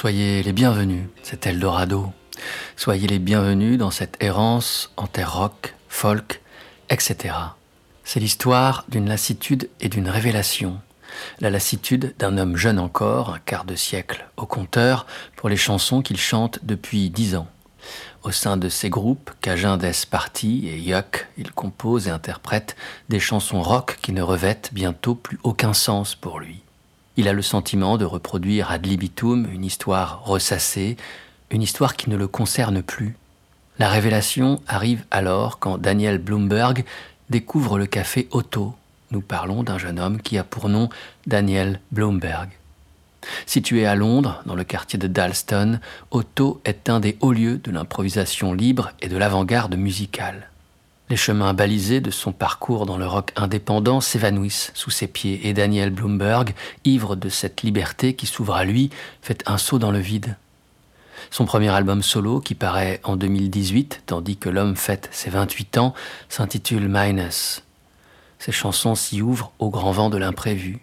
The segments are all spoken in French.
Soyez les bienvenus, c'est Eldorado. Soyez les bienvenus dans cette errance en terre rock, folk, etc. C'est l'histoire d'une lassitude et d'une révélation. La lassitude d'un homme jeune encore, un quart de siècle au compteur, pour les chansons qu'il chante depuis dix ans. Au sein de ces groupes, Cajun Des Party et Yuck, il compose et interprète des chansons rock qui ne revêtent bientôt plus aucun sens pour lui. Il a le sentiment de reproduire ad libitum une histoire ressassée, une histoire qui ne le concerne plus. La révélation arrive alors quand Daniel Bloomberg découvre le café Otto. Nous parlons d'un jeune homme qui a pour nom Daniel Bloomberg. Situé à Londres, dans le quartier de Dalston, Otto est un des hauts lieux de l'improvisation libre et de l'avant-garde musicale. Les chemins balisés de son parcours dans le rock indépendant s'évanouissent sous ses pieds et Daniel Bloomberg, ivre de cette liberté qui s'ouvre à lui, fait un saut dans le vide. Son premier album solo, qui paraît en 2018, tandis que l'homme fête ses 28 ans, s'intitule Minus. Ses chansons s'y ouvrent au grand vent de l'imprévu.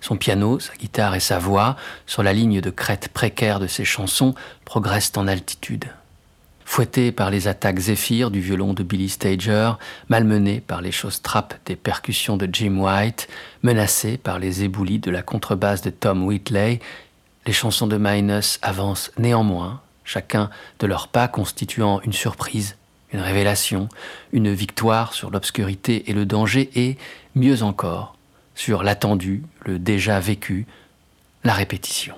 Son piano, sa guitare et sa voix, sur la ligne de crête précaire de ses chansons, progressent en altitude. Fouetté par les attaques zéphyr du violon de Billy Stager, malmené par les choses trappes des percussions de Jim White, menacé par les éboulis de la contrebasse de Tom Whitley, les chansons de Minus avancent néanmoins, chacun de leurs pas constituant une surprise, une révélation, une victoire sur l'obscurité et le danger et, mieux encore, sur l'attendu, le déjà vécu, la répétition.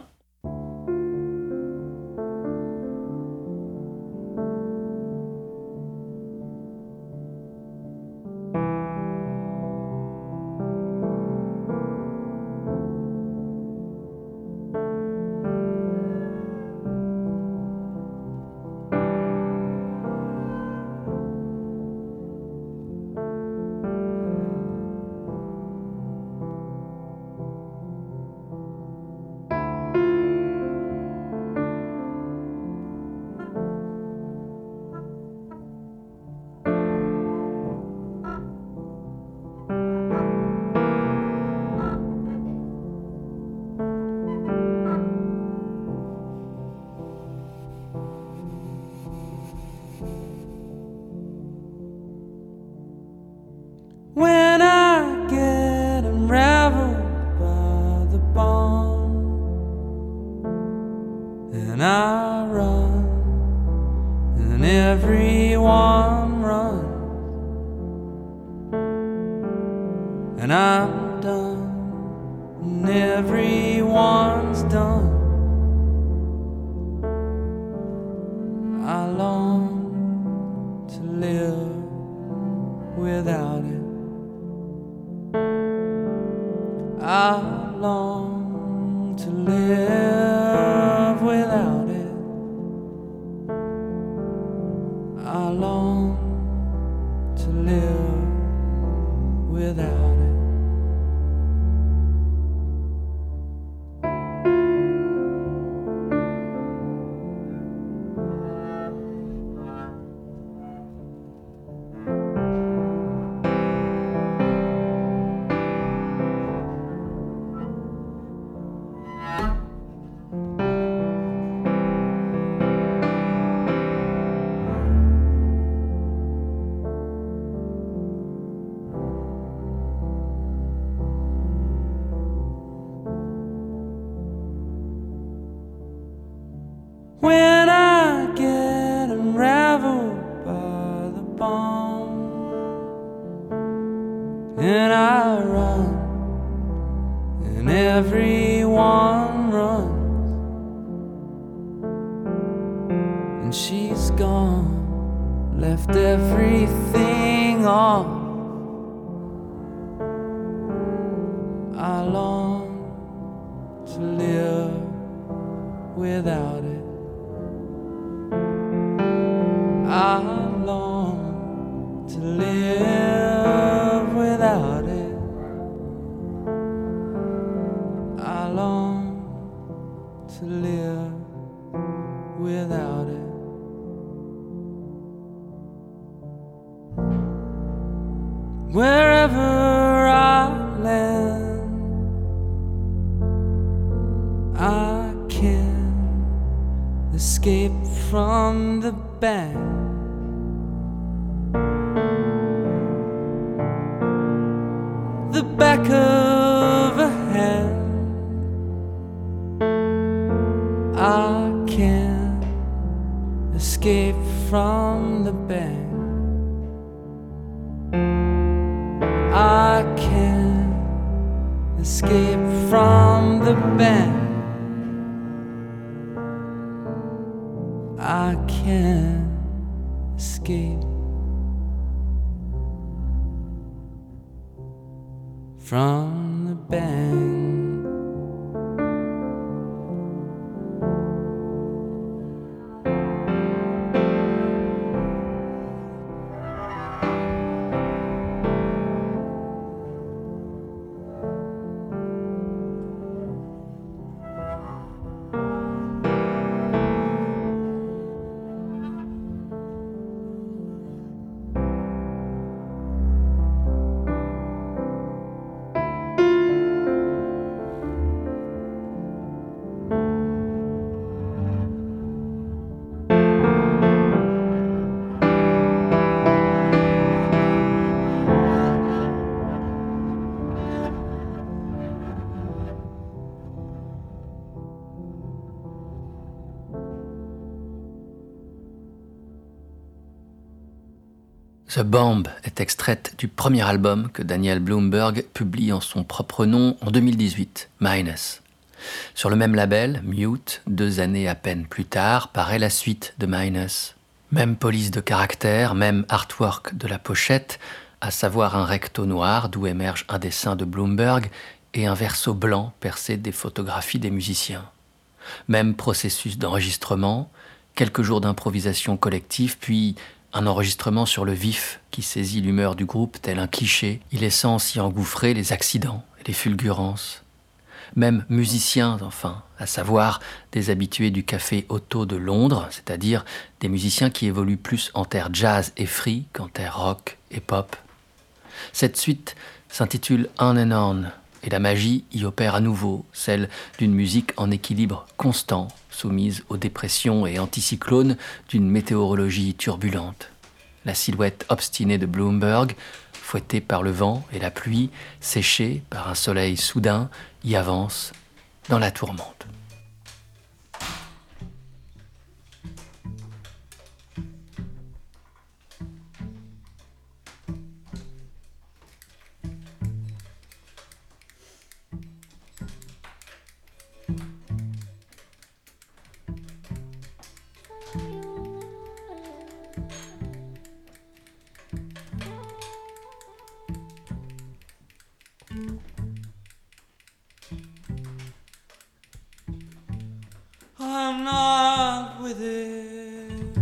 I can I can't escape from the band. I can't escape from the band. I can't escape from Bomb est extraite du premier album que Daniel Bloomberg publie en son propre nom en 2018, Minus. Sur le même label, Mute, deux années à peine plus tard, paraît la suite de Minus. Même police de caractère, même artwork de la pochette, à savoir un recto noir d'où émerge un dessin de Bloomberg et un verso blanc percé des photographies des musiciens. Même processus d'enregistrement, quelques jours d'improvisation collective, puis un enregistrement sur le vif qui saisit l'humeur du groupe tel un cliché, y laissant s'y engouffrer les accidents et les fulgurances. Même musiciens, enfin, à savoir des habitués du café Otto de Londres, c'est-à-dire des musiciens qui évoluent plus en terre jazz et free qu'en terre rock et pop. Cette suite s'intitule On and On, et la magie y opère à nouveau, celle d'une musique en équilibre constant, soumise aux dépressions et anticyclones d'une météorologie turbulente. La silhouette obstinée de Bloomberg, fouettée par le vent et la pluie, séchée par un soleil soudain, y avance dans la tourmente. Not with it.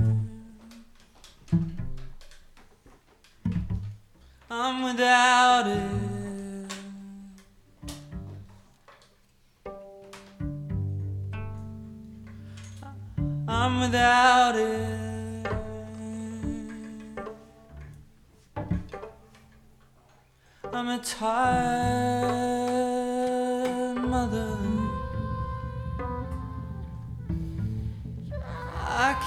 I'm without it. I'm without it. I'm a tired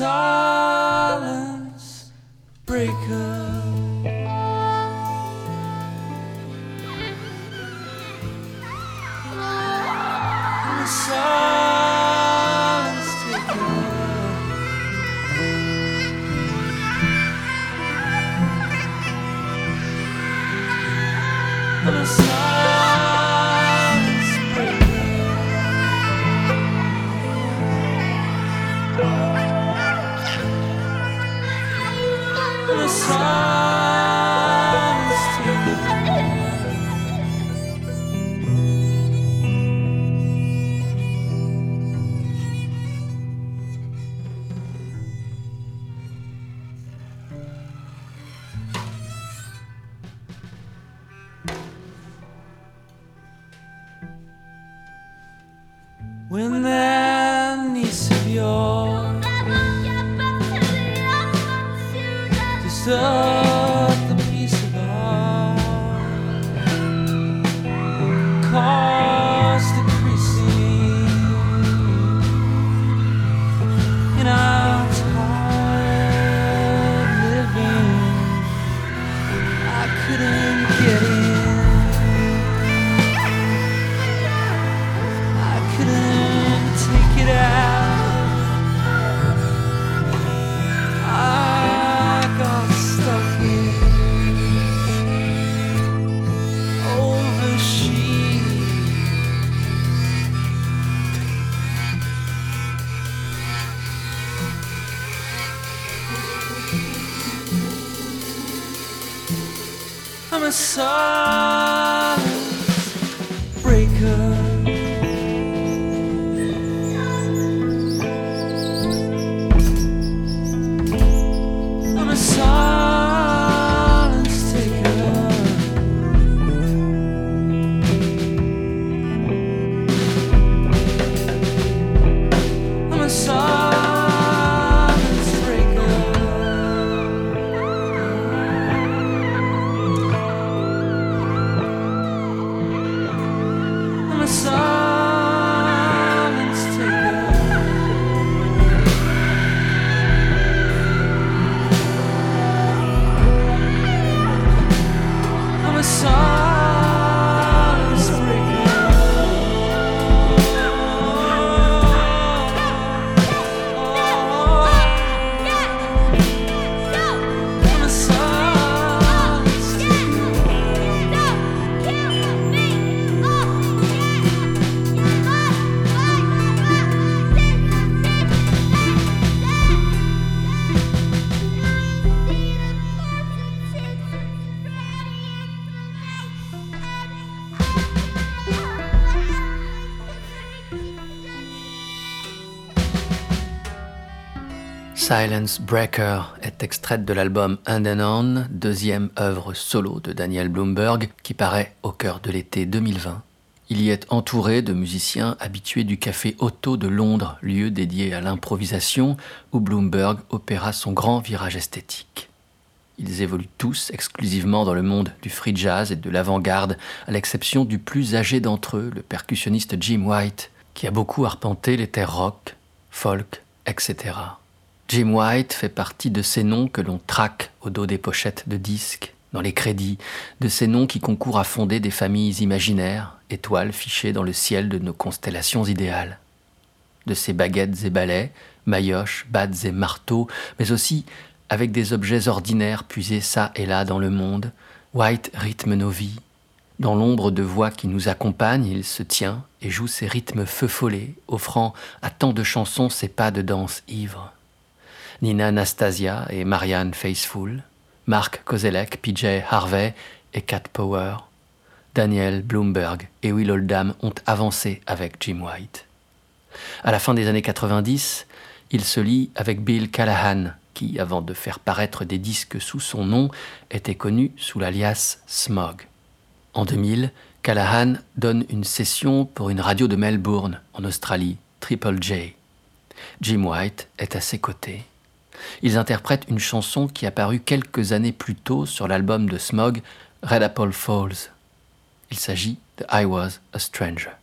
I'm Silence Breaker est extraite de l'album And and On, deuxième œuvre solo de Daniel Bloomberg, qui paraît au cœur de l'été 2020. Il y est entouré de musiciens habitués du café Otto de Londres, lieu dédié à l'improvisation, où Bloomberg opéra son grand virage esthétique. Ils évoluent tous exclusivement dans le monde du free jazz et de l'avant-garde, à l'exception du plus âgé d'entre eux, le percussionniste Jim White, qui a beaucoup arpenté les terres rock, folk, etc. Jim White fait partie de ces noms que l'on traque au dos des pochettes de disques, dans les crédits, de ces noms qui concourent à fonder des familles imaginaires, étoiles fichées dans le ciel de nos constellations idéales. De ces baguettes et balais, maillotches, battes et marteaux, mais aussi avec des objets ordinaires puisés ça et là dans le monde, White rythme nos vies. Dans l'ombre de voix qui nous accompagne, il se tient et joue ses rythmes feu follets, offrant à tant de chansons ses pas de danse ivre. Nina Anastasia et Marianne Faithfull, Mark Kozelek, PJ Harvey et Cat Power, Daniel Bloomberg et Will Oldham ont avancé avec Jim White. À la fin des années 90, il se lie avec Bill Callahan, qui, avant de faire paraître des disques sous son nom, était connu sous l'alias Smog. En 2000, Callahan donne une session pour une radio de Melbourne, en Australie, Triple J. Jim White est à ses côtés. Ils interprètent une chanson qui a paru quelques années plus tôt sur l'album de Smog, Red Apple Falls. Il s'agit de I Was a Stranger.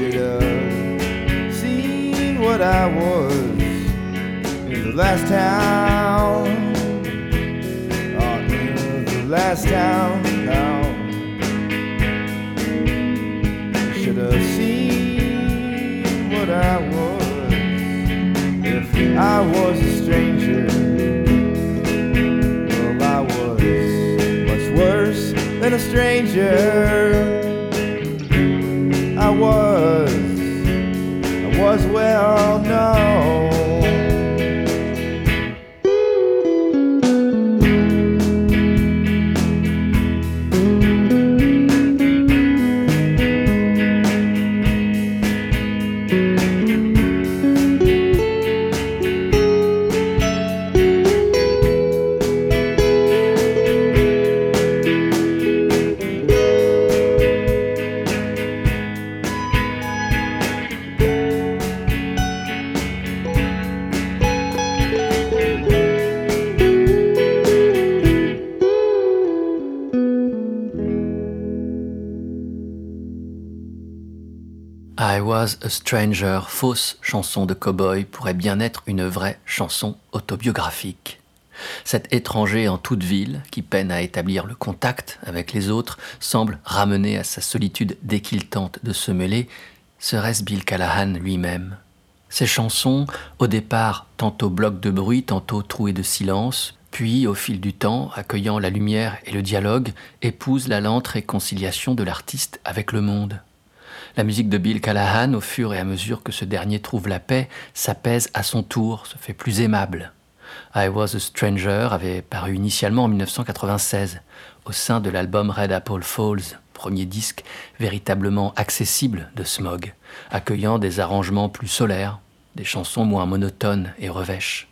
Should have seen what I was in the last town. Oh, in the last town now. Should have seen what I was if I was a stranger. Well, I was much worse than a stranger. Was A Stranger, fausse chanson de cowboy, pourrait bien être une vraie chanson autobiographique. Cet étranger en toute ville, qui peine à établir le contact avec les autres, semble ramené à sa solitude dès qu'il tente de se mêler, serait-ce Bill Callahan lui-même Ses chansons, au départ tantôt blocs de bruit, tantôt trouées de silence, puis, au fil du temps, accueillant la lumière et le dialogue, épousent la lente réconciliation de l'artiste avec le monde. La musique de Bill Callahan, au fur et à mesure que ce dernier trouve la paix, s'apaise à son tour, se fait plus aimable. I Was a Stranger avait paru initialement en 1996 au sein de l'album Red Apple Falls, premier disque véritablement accessible de Smog, accueillant des arrangements plus solaires, des chansons moins monotones et revêches.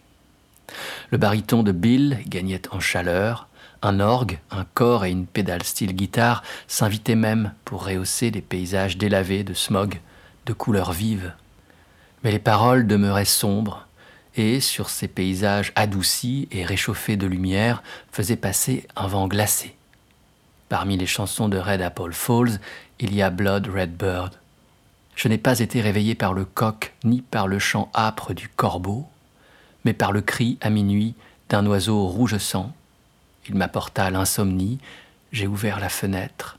Le baryton de Bill gagnait en chaleur, un orgue, un corps et une pédale style guitare s'invitaient même pour rehausser les paysages délavés de smog, de couleurs vives. Mais les paroles demeuraient sombres, et sur ces paysages adoucis et réchauffés de lumière faisaient passer un vent glacé. Parmi les chansons de Red Apple Falls, il y a Blood Red Bird. Je n'ai pas été réveillé par le coq ni par le chant âpre du corbeau, mais par le cri à minuit d'un oiseau rouge sang il m'apporta l'insomnie, j'ai ouvert la fenêtre.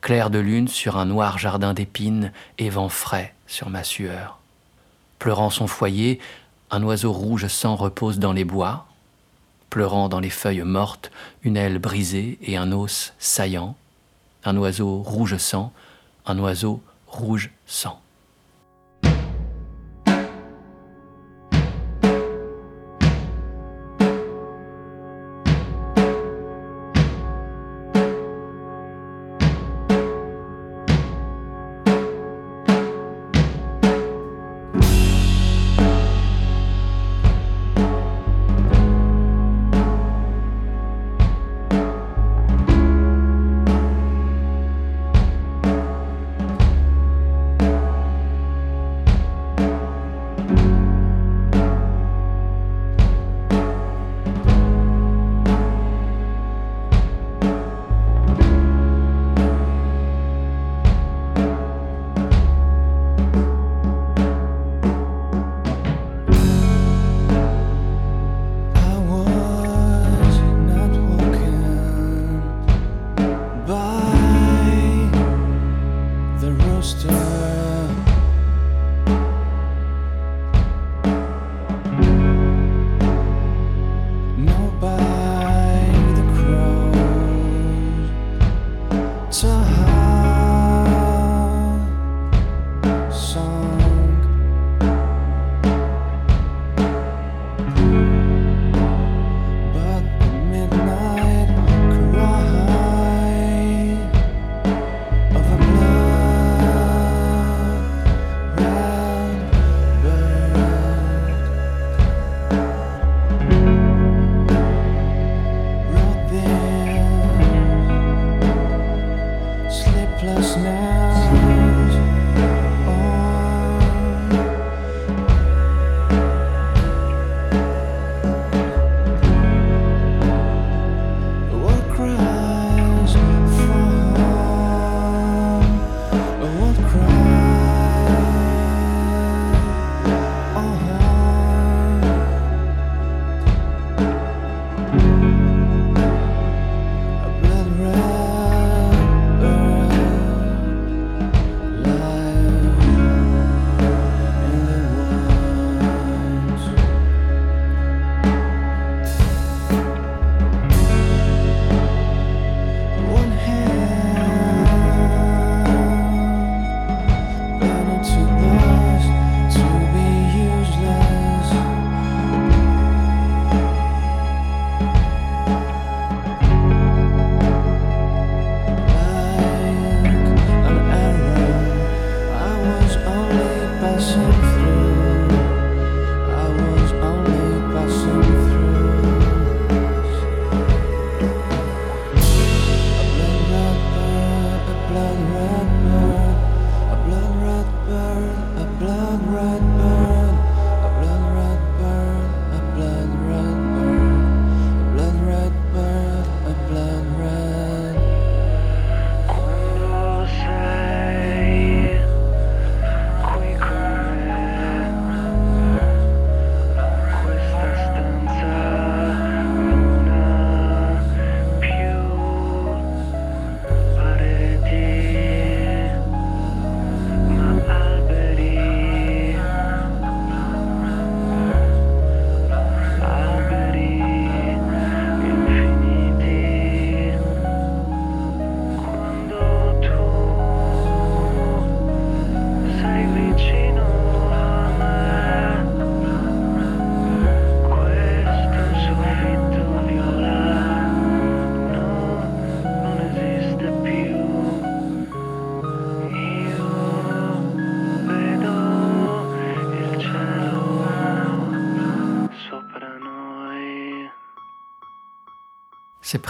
Clair de lune sur un noir jardin d'épines et vent frais sur ma sueur. Pleurant son foyer, un oiseau rouge sang repose dans les bois. Pleurant dans les feuilles mortes, une aile brisée et un os saillant. Un oiseau rouge sang, un oiseau rouge sang.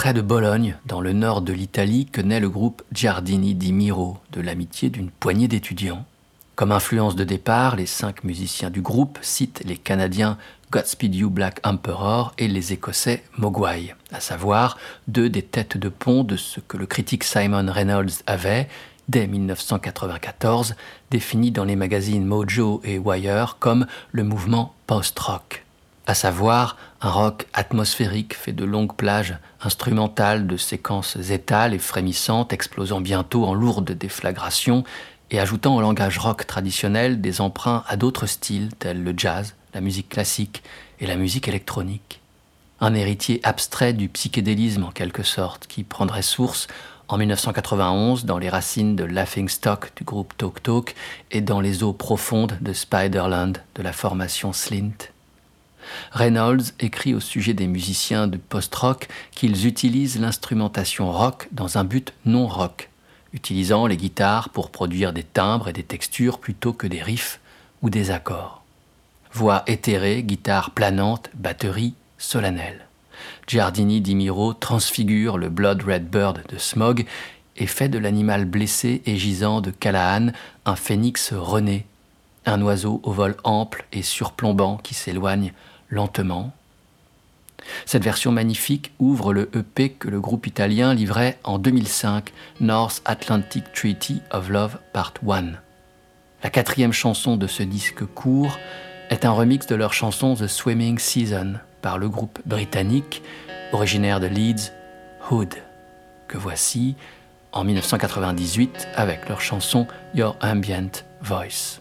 près de Bologne, dans le nord de l'Italie, que naît le groupe Giardini di Miro, de l'amitié d'une poignée d'étudiants. Comme influence de départ, les cinq musiciens du groupe citent les Canadiens Godspeed You Black Emperor et les Écossais Mogwai, à savoir deux des têtes de pont de ce que le critique Simon Reynolds avait, dès 1994, défini dans les magazines Mojo et Wire comme le mouvement post-rock à savoir un rock atmosphérique fait de longues plages instrumentales de séquences étales et frémissantes explosant bientôt en lourdes déflagrations et ajoutant au langage rock traditionnel des emprunts à d'autres styles tels le jazz, la musique classique et la musique électronique. Un héritier abstrait du psychédélisme en quelque sorte, qui prendrait source en 1991 dans les racines de Laughing Stock du groupe Talk Talk et dans les eaux profondes de Spiderland de la formation Slint. Reynolds écrit au sujet des musiciens de post-rock qu'ils utilisent l'instrumentation rock dans un but non rock, utilisant les guitares pour produire des timbres et des textures plutôt que des riffs ou des accords. Voix éthérée, guitare planante, batterie solennelle. Giardini Dimiro transfigure le Blood Red Bird de Smog et fait de l'animal blessé et gisant de Callahan un phénix rené, un oiseau au vol ample et surplombant qui s'éloigne lentement. Cette version magnifique ouvre le EP que le groupe italien livrait en 2005, North Atlantic Treaty of Love Part 1. La quatrième chanson de ce disque court est un remix de leur chanson The Swimming Season par le groupe britannique originaire de Leeds, Hood, que voici en 1998 avec leur chanson Your Ambient Voice.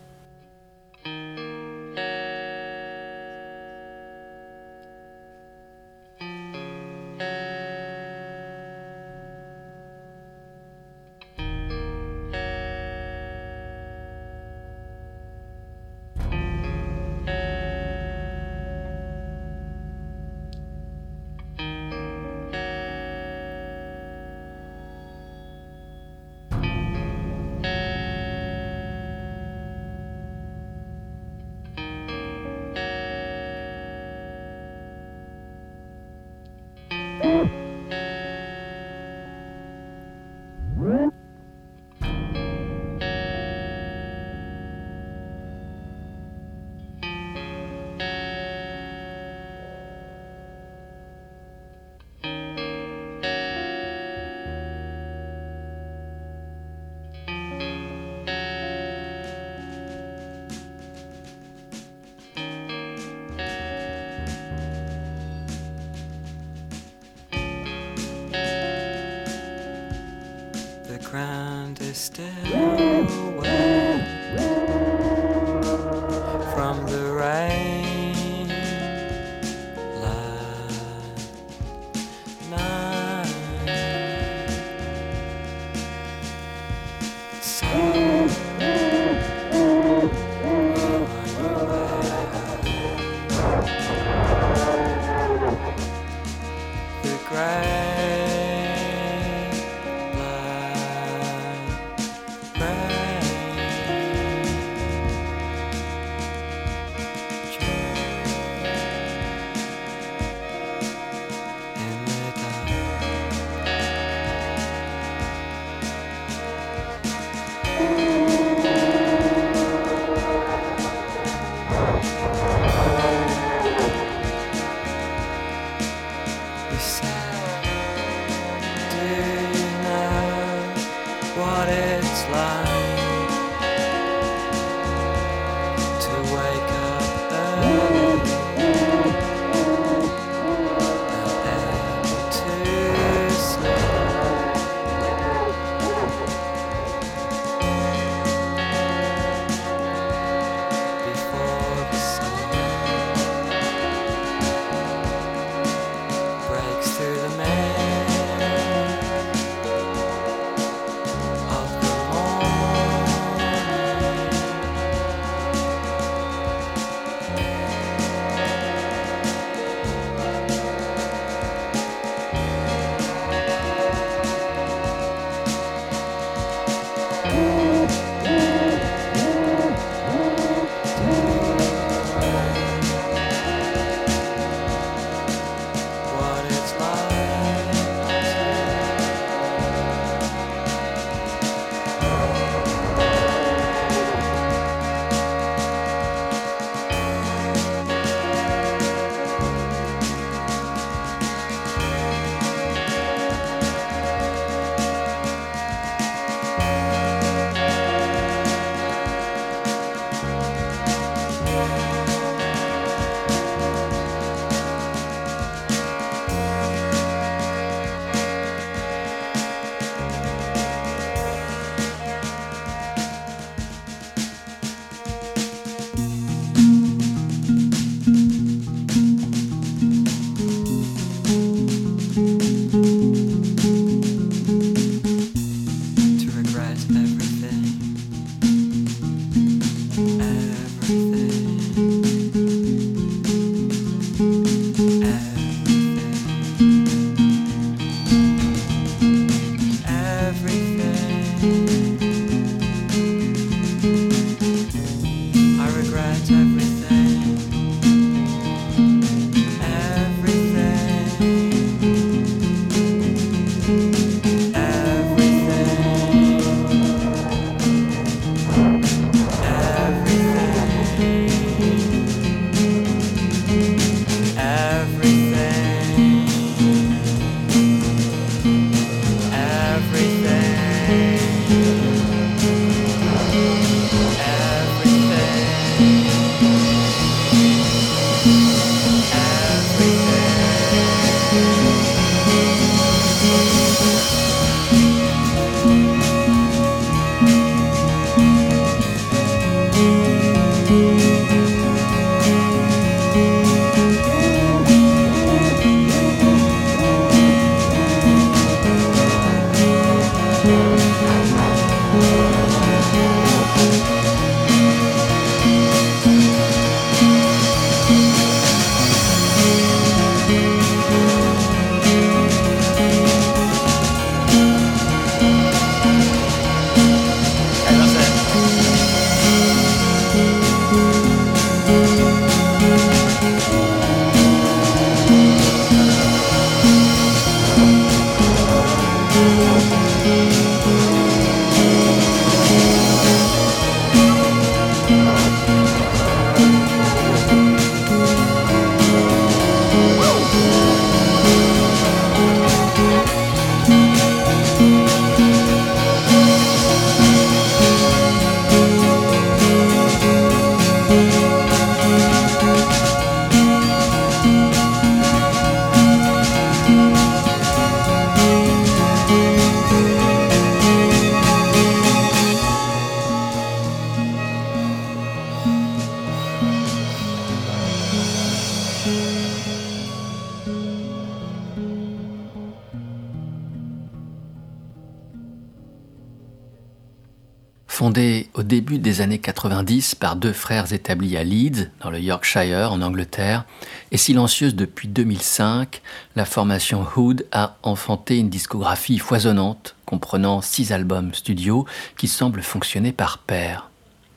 Début des années 90 par deux frères établis à Leeds, dans le Yorkshire, en Angleterre, et silencieuse depuis 2005, la formation Hood a enfanté une discographie foisonnante, comprenant six albums studio qui semblent fonctionner par paires.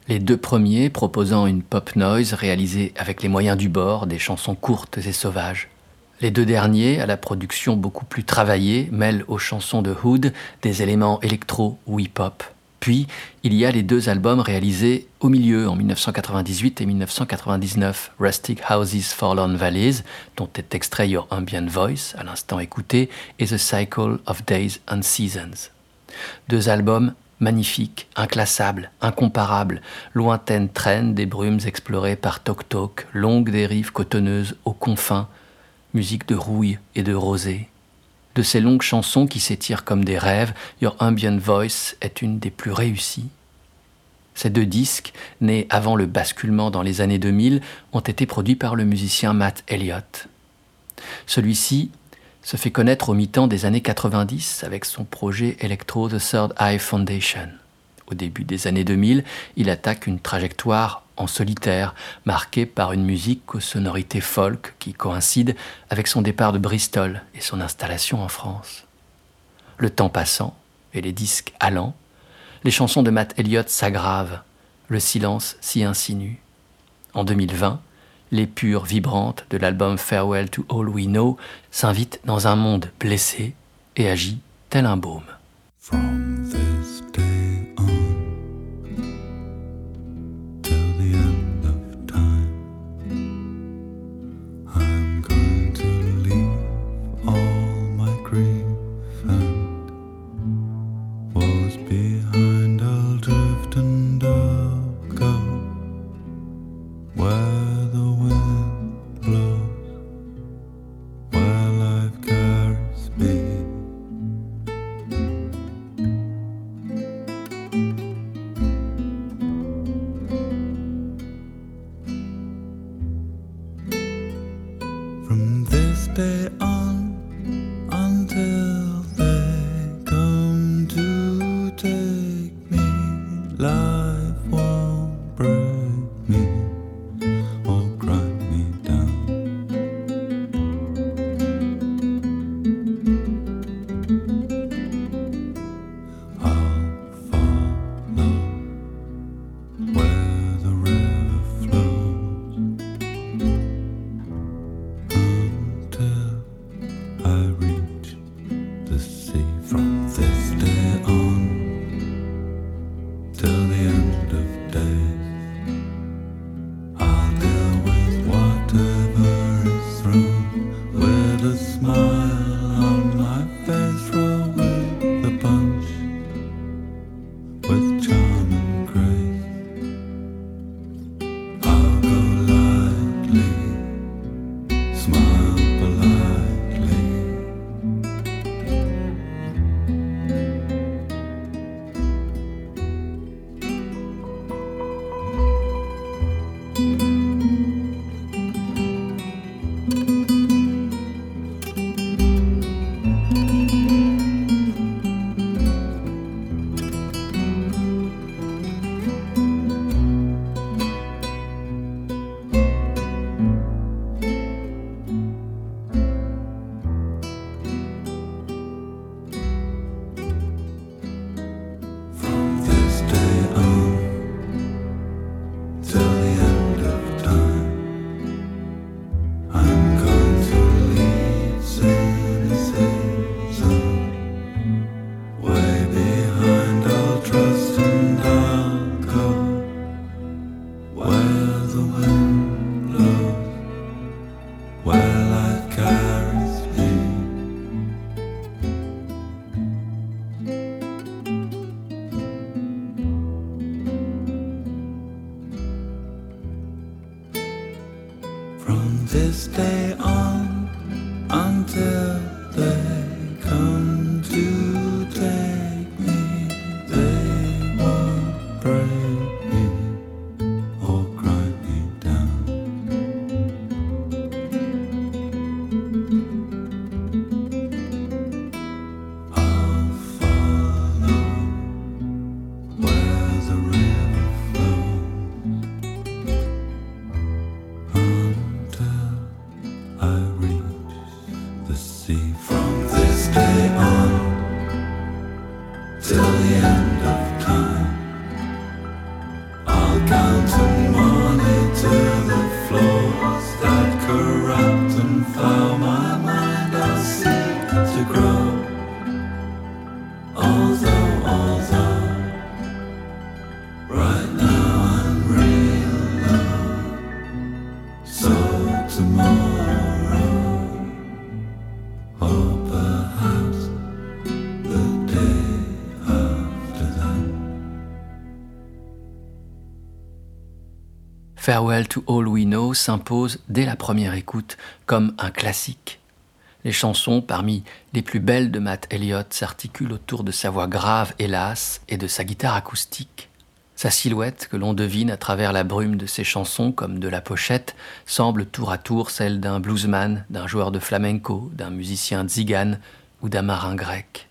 Les deux premiers proposant une pop noise réalisée avec les moyens du bord, des chansons courtes et sauvages. Les deux derniers, à la production beaucoup plus travaillée, mêlent aux chansons de Hood des éléments électro ou hip-hop. Puis, il y a les deux albums réalisés au milieu, en 1998 et 1999, Rustic Houses Forlorn Valleys, dont est extrait Your Ambient Voice, à l'instant écouté, et The Cycle of Days and Seasons. Deux albums magnifiques, inclassables, incomparables, lointaines traînes des brumes explorées par Tok Tok, longues dérives cotonneuses aux confins, musique de rouille et de rosée. De ces longues chansons qui s'étirent comme des rêves, Your Ambient Voice est une des plus réussies. Ces deux disques, nés avant le basculement dans les années 2000, ont été produits par le musicien Matt Elliott. Celui-ci se fait connaître au mi-temps des années 90 avec son projet Electro The Third Eye Foundation. Au début des années 2000, il attaque une trajectoire en solitaire, marqué par une musique aux sonorités folk qui coïncide avec son départ de Bristol et son installation en France. Le temps passant et les disques allant, les chansons de Matt Elliott s'aggravent, le silence s'y insinue. En 2020, l'épure vibrante de l'album Farewell to All We Know s'invite dans un monde blessé et agit tel un baume. Still the end. Farewell to All We Know s'impose dès la première écoute comme un classique. Les chansons, parmi les plus belles de Matt Elliott, s'articulent autour de sa voix grave, hélas, et de sa guitare acoustique. Sa silhouette, que l'on devine à travers la brume de ses chansons comme de la pochette, semble tour à tour celle d'un bluesman, d'un joueur de flamenco, d'un musicien tzigane ou d'un marin grec.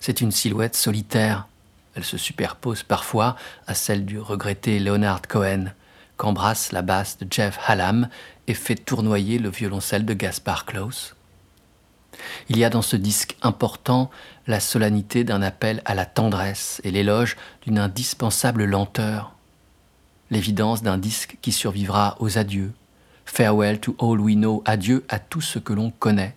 C'est une silhouette solitaire. Elle se superpose parfois à celle du regretté Leonard Cohen, qu'embrasse la basse de Jeff Hallam et fait tournoyer le violoncelle de Gaspar Klaus. Il y a dans ce disque important la solennité d'un appel à la tendresse et l'éloge d'une indispensable lenteur, l'évidence d'un disque qui survivra aux adieux. Farewell to all we know, adieu à tout ce que l'on connaît,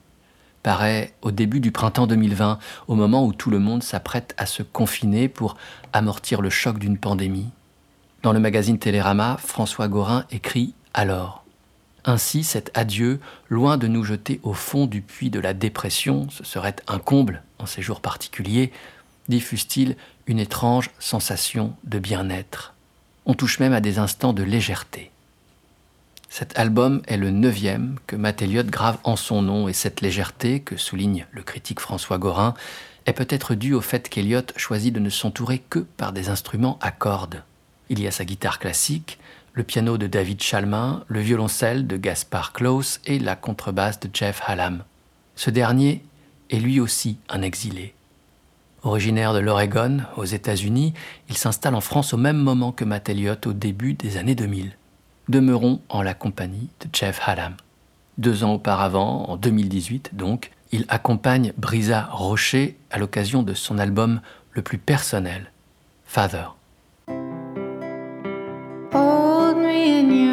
paraît au début du printemps 2020, au moment où tout le monde s'apprête à se confiner pour amortir le choc d'une pandémie. Dans le magazine Télérama, François Gorin écrit Alors. Ainsi, cet adieu, loin de nous jeter au fond du puits de la dépression, ce serait un comble en ces jours particuliers, diffuse-t-il une étrange sensation de bien-être. On touche même à des instants de légèreté. Cet album est le neuvième que Matt Elliott grave en son nom et cette légèreté, que souligne le critique François Gorin, est peut-être due au fait qu'Elliott choisit de ne s'entourer que par des instruments à cordes. Il y a sa guitare classique, le piano de David Chalmin, le violoncelle de Gaspar Klaus et la contrebasse de Jeff Hallam. Ce dernier est lui aussi un exilé. Originaire de l'Oregon, aux États-Unis, il s'installe en France au même moment que Matt Elliott au début des années 2000. Demeurons en la compagnie de Jeff Hallam. Deux ans auparavant, en 2018 donc, il accompagne Brisa Rocher à l'occasion de son album le plus personnel, Father. Hold me in your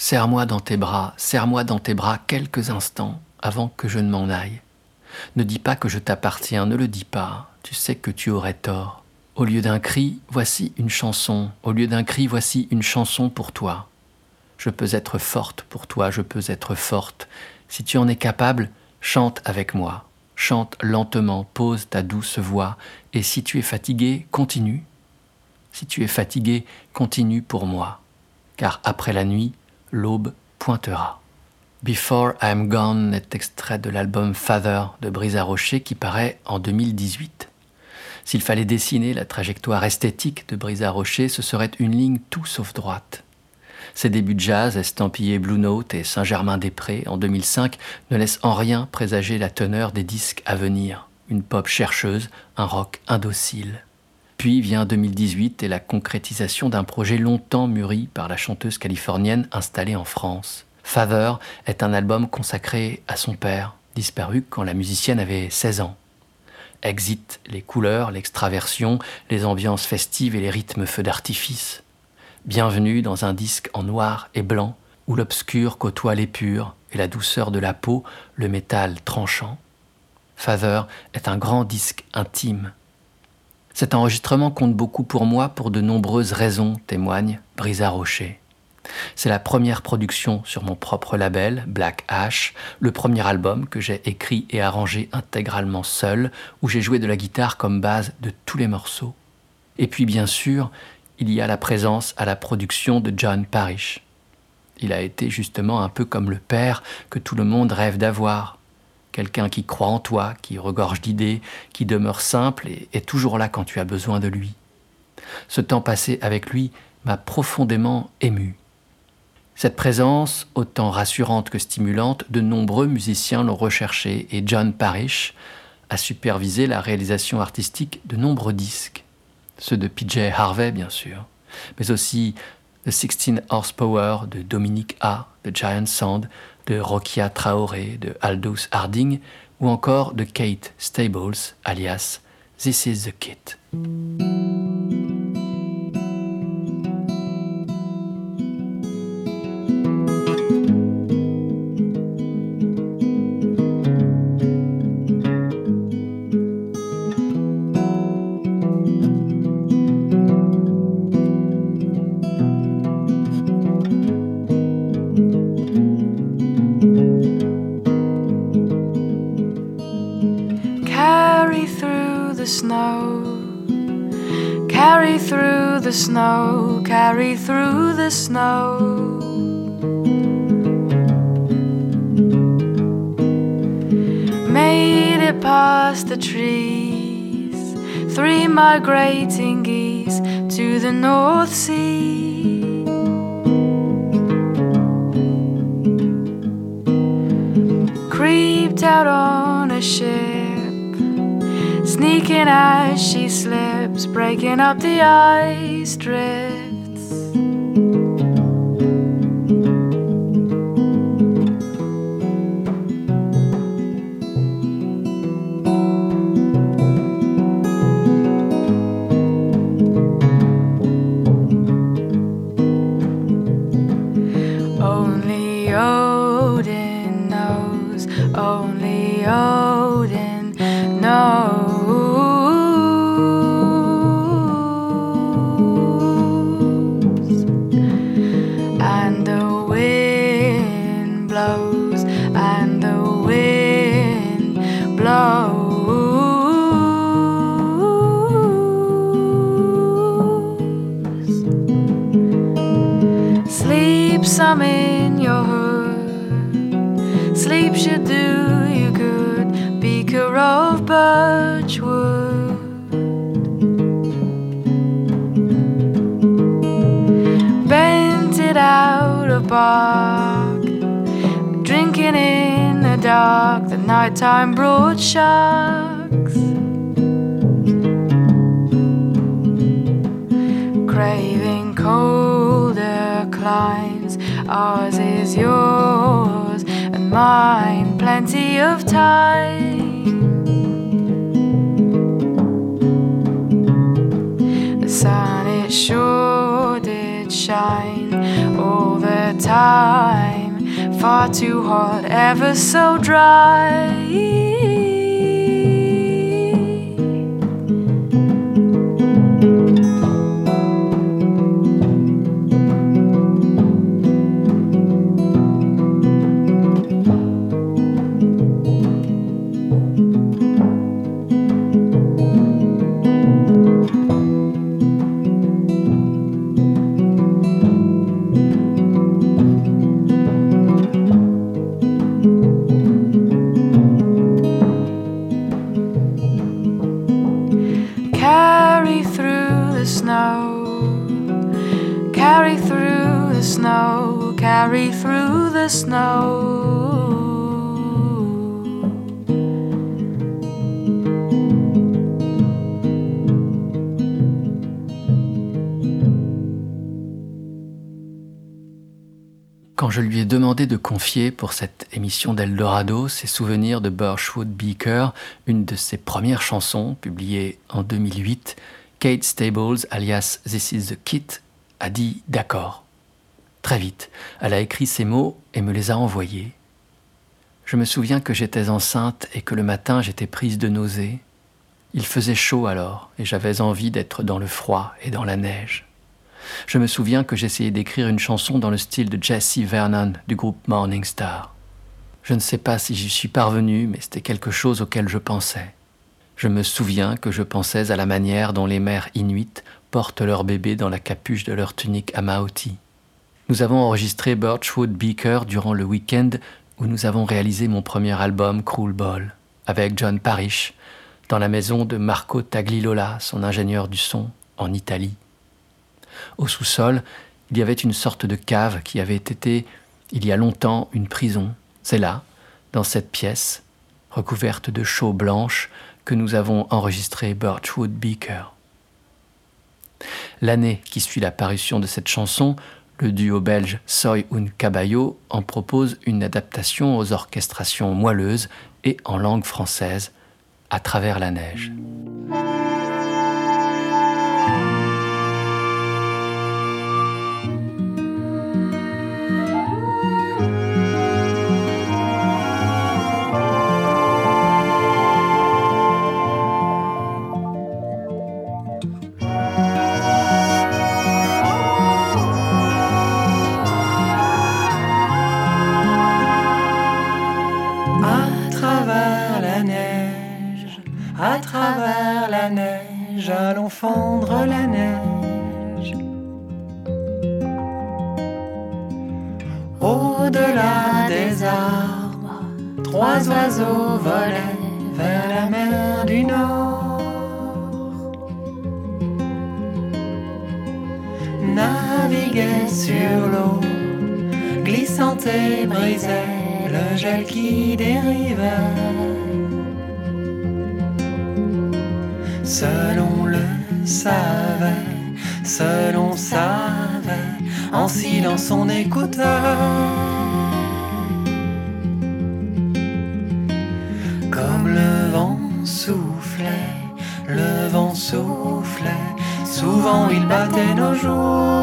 serre-moi dans tes bras, serre-moi dans tes bras quelques instants avant que je ne m'en aille. Ne dis pas que je t'appartiens, ne le dis pas, tu sais que tu aurais tort. Au lieu d'un cri, voici une chanson, au lieu d'un cri, voici une chanson pour toi. Je peux être forte pour toi, je peux être forte. Si tu en es capable, chante avec moi. Chante lentement, pose ta douce voix, et si tu es fatigué, continue. Si tu es fatigué, continue pour moi, car après la nuit, l'aube pointera. Before I'm Gone est extrait de l'album Father de Brisa Rocher qui paraît en 2018. S'il fallait dessiner la trajectoire esthétique de Brisa Rocher, ce serait une ligne tout sauf droite. Ses débuts de jazz, estampillés Blue Note et Saint-Germain-des-Prés en 2005, ne laissent en rien présager la teneur des disques à venir. Une pop chercheuse, un rock indocile. Puis vient 2018 et la concrétisation d'un projet longtemps mûri par la chanteuse californienne installée en France. Father est un album consacré à son père, disparu quand la musicienne avait 16 ans. Exit les couleurs, l'extraversion, les ambiances festives et les rythmes feux d'artifice. Bienvenue dans un disque en noir et blanc où l'obscur côtoie l'épure et la douceur de la peau, le métal tranchant. Father est un grand disque intime. Cet enregistrement compte beaucoup pour moi pour de nombreuses raisons, témoigne Brisa Rocher. C'est la première production sur mon propre label, Black Ash, le premier album que j'ai écrit et arrangé intégralement seul, où j'ai joué de la guitare comme base de tous les morceaux. Et puis bien sûr, il y a la présence à la production de John Parrish. Il a été justement un peu comme le père que tout le monde rêve d'avoir. Quelqu'un qui croit en toi, qui regorge d'idées, qui demeure simple et est toujours là quand tu as besoin de lui. Ce temps passé avec lui m'a profondément ému. Cette présence, autant rassurante que stimulante, de nombreux musiciens l'ont recherchée et John Parrish a supervisé la réalisation artistique de nombreux disques. Ceux de PJ Harvey, bien sûr, mais aussi The 16 Horsepower de Dominique A, de Giant Sand, de Rokia Traoré, de Aldous Harding, ou encore de Kate Stables, alias This is the Kit. Only your nighttime brought sharks. craving colder climes. Ours is yours and mine, plenty of time. The sun, it sure did shine all the time. Far too hot, ever so dry. The snow, carry through the snow, carry through the snow. Quand je lui ai demandé de confier pour cette émission d'Eldorado ses souvenirs de Birchwood Beaker, une de ses premières chansons, publiée en 2008, Kate Stables, alias This is the Kit, a dit d'accord. Très vite, elle a écrit ces mots et me les a envoyés. Je me souviens que j'étais enceinte et que le matin j'étais prise de nausées. Il faisait chaud alors et j'avais envie d'être dans le froid et dans la neige. Je me souviens que j'essayais d'écrire une chanson dans le style de Jesse Vernon du groupe Morning Star. Je ne sais pas si j'y suis parvenu, mais c'était quelque chose auquel je pensais. Je me souviens que je pensais à la manière dont les mères inuites portent leur bébé dans la capuche de leur tunique à Maoti. Nous avons enregistré Birchwood Beaker durant le week-end où nous avons réalisé mon premier album Cruel Ball avec John Parrish dans la maison de Marco Taglilola, son ingénieur du son, en Italie. Au sous-sol, il y avait une sorte de cave qui avait été, il y a longtemps, une prison. C'est là, dans cette pièce, recouverte de chaux blanches, nous avons enregistré Birchwood Beaker. L'année qui suit la parution de cette chanson, le duo belge Soy un Caballo en propose une adaptation aux orchestrations moelleuses et en langue française, à travers la neige. Souvent il battait nos jours.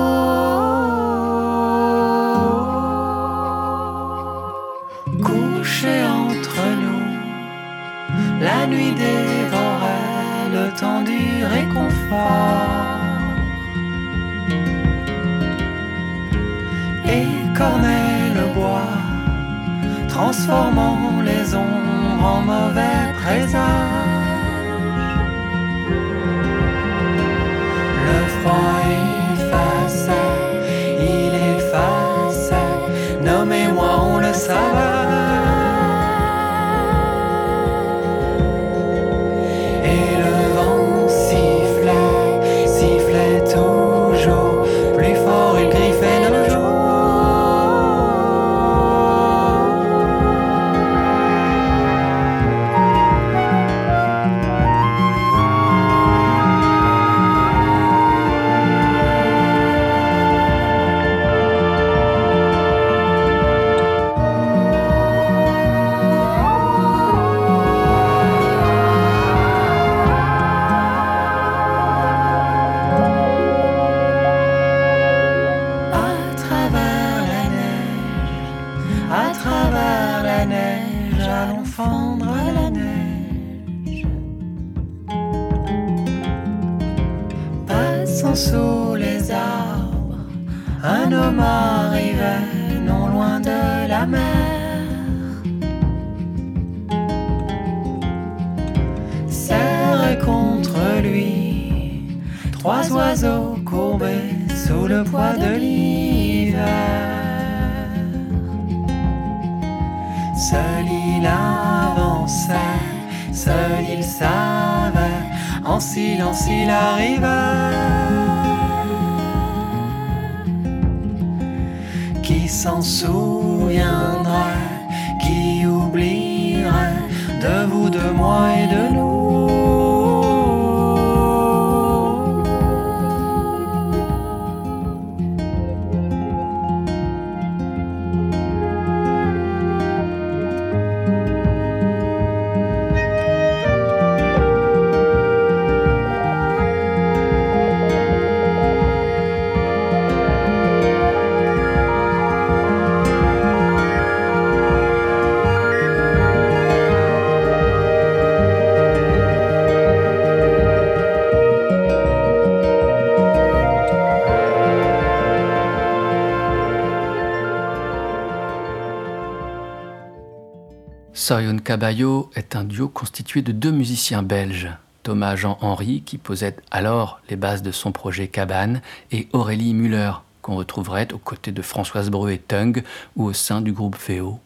Soyon Caballo est un duo constitué de deux musiciens belges, Thomas Jean-Henri, qui posait alors les bases de son projet Cabane, et Aurélie Müller, qu'on retrouverait aux côtés de Françoise Breu et Tung ou au sein du groupe VO.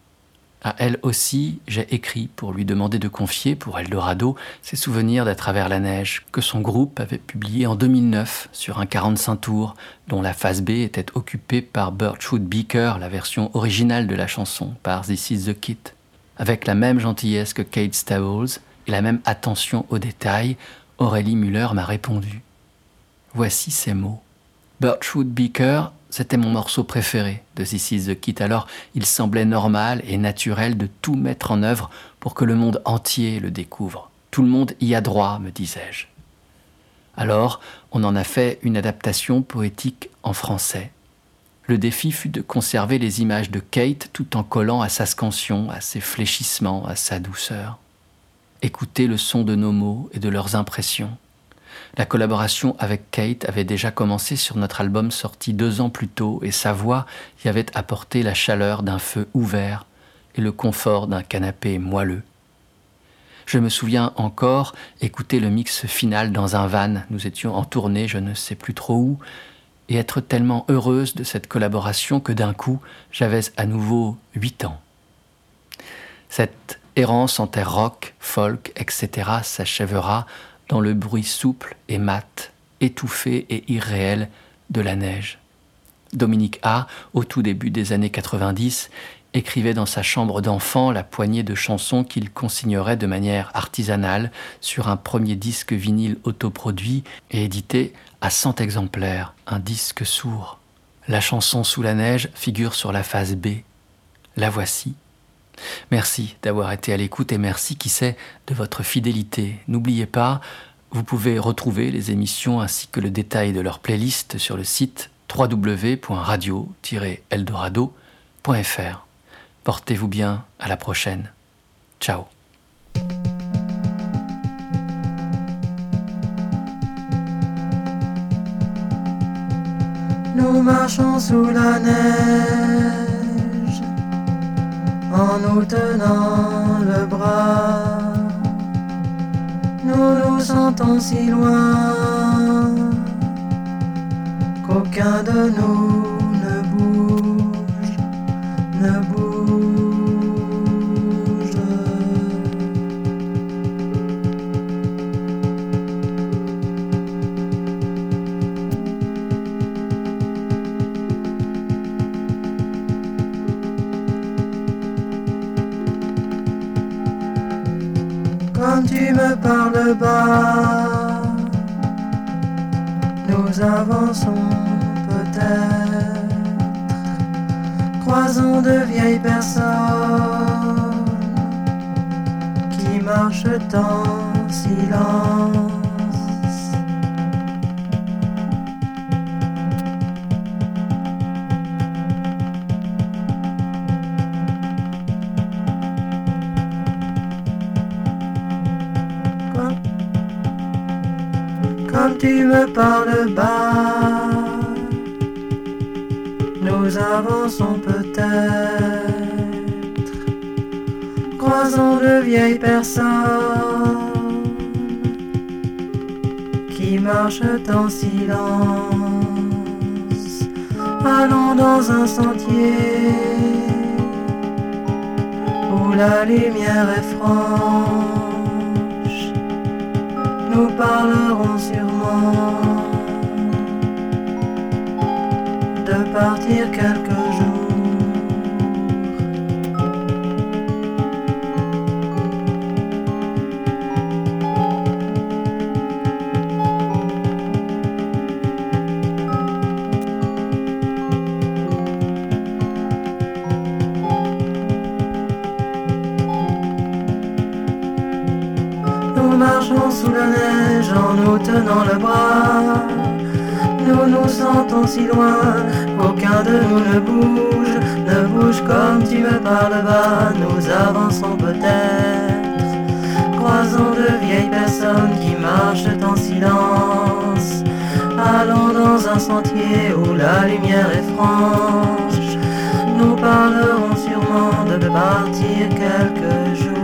À elle aussi, j'ai écrit pour lui demander de confier pour Eldorado ses souvenirs d'À travers la neige que son groupe avait publié en 2009 sur un 45 tours dont la phase B était occupée par Birchwood Beaker, la version originale de la chanson par This Is the Kit. Avec la même gentillesse que Kate Stowles et la même attention aux détails, Aurélie Muller m'a répondu. Voici ces mots. Birchwood Beaker, c'était mon morceau préféré de This Is the Kit, alors il semblait normal et naturel de tout mettre en œuvre pour que le monde entier le découvre. Tout le monde y a droit, me disais-je. Alors, on en a fait une adaptation poétique en français. Le défi fut de conserver les images de Kate tout en collant à sa scansion, à ses fléchissements, à sa douceur. Écouter le son de nos mots et de leurs impressions. La collaboration avec Kate avait déjà commencé sur notre album sorti deux ans plus tôt et sa voix y avait apporté la chaleur d'un feu ouvert et le confort d'un canapé moelleux. Je me souviens encore écouter le mix final dans un van. Nous étions en tournée, je ne sais plus trop où, et être tellement heureuse de cette collaboration que d'un coup j'avais à nouveau huit ans. Cette errance en terre rock, folk, etc. s'achèvera dans le bruit souple et mat, étouffé et irréel de la neige. Dominique A, au tout début des années 90, écrivait dans sa chambre d'enfant la poignée de chansons qu'il consignerait de manière artisanale sur un premier disque vinyle autoproduit et édité à 100 exemplaires, un disque sourd. La chanson Sous la neige figure sur la phase B. La voici. Merci d'avoir été à l'écoute et merci, qui sait, de votre fidélité. N'oubliez pas, vous pouvez retrouver les émissions ainsi que le détail de leur playlist sur le site www.radio-eldorado.fr. Portez-vous bien, à la prochaine. Ciao. Nous marchons sous la neige en nous tenant le bras. Nous nous sentons si loin qu'aucun de nous ne bouge, ne bouge. Me parles bas, nous avançons peut-être, croisons de vieilles personnes qui marchent en silence. Tu me parles bas, nous avançons peut-être, croisons de vieilles personnes qui marchent en silence. Allons dans un sentier où la lumière est franche. Nous parlerons sûrement de partir quelques le bras. Nous nous sentons si loin qu'aucun de nous ne bouge, ne bouge comme tu me parles bas. Nous avançons peut-être, croisons de vieilles personnes qui marchent en silence. Allons dans un sentier où la lumière est franche. Nous parlerons sûrement de partir quelques jours.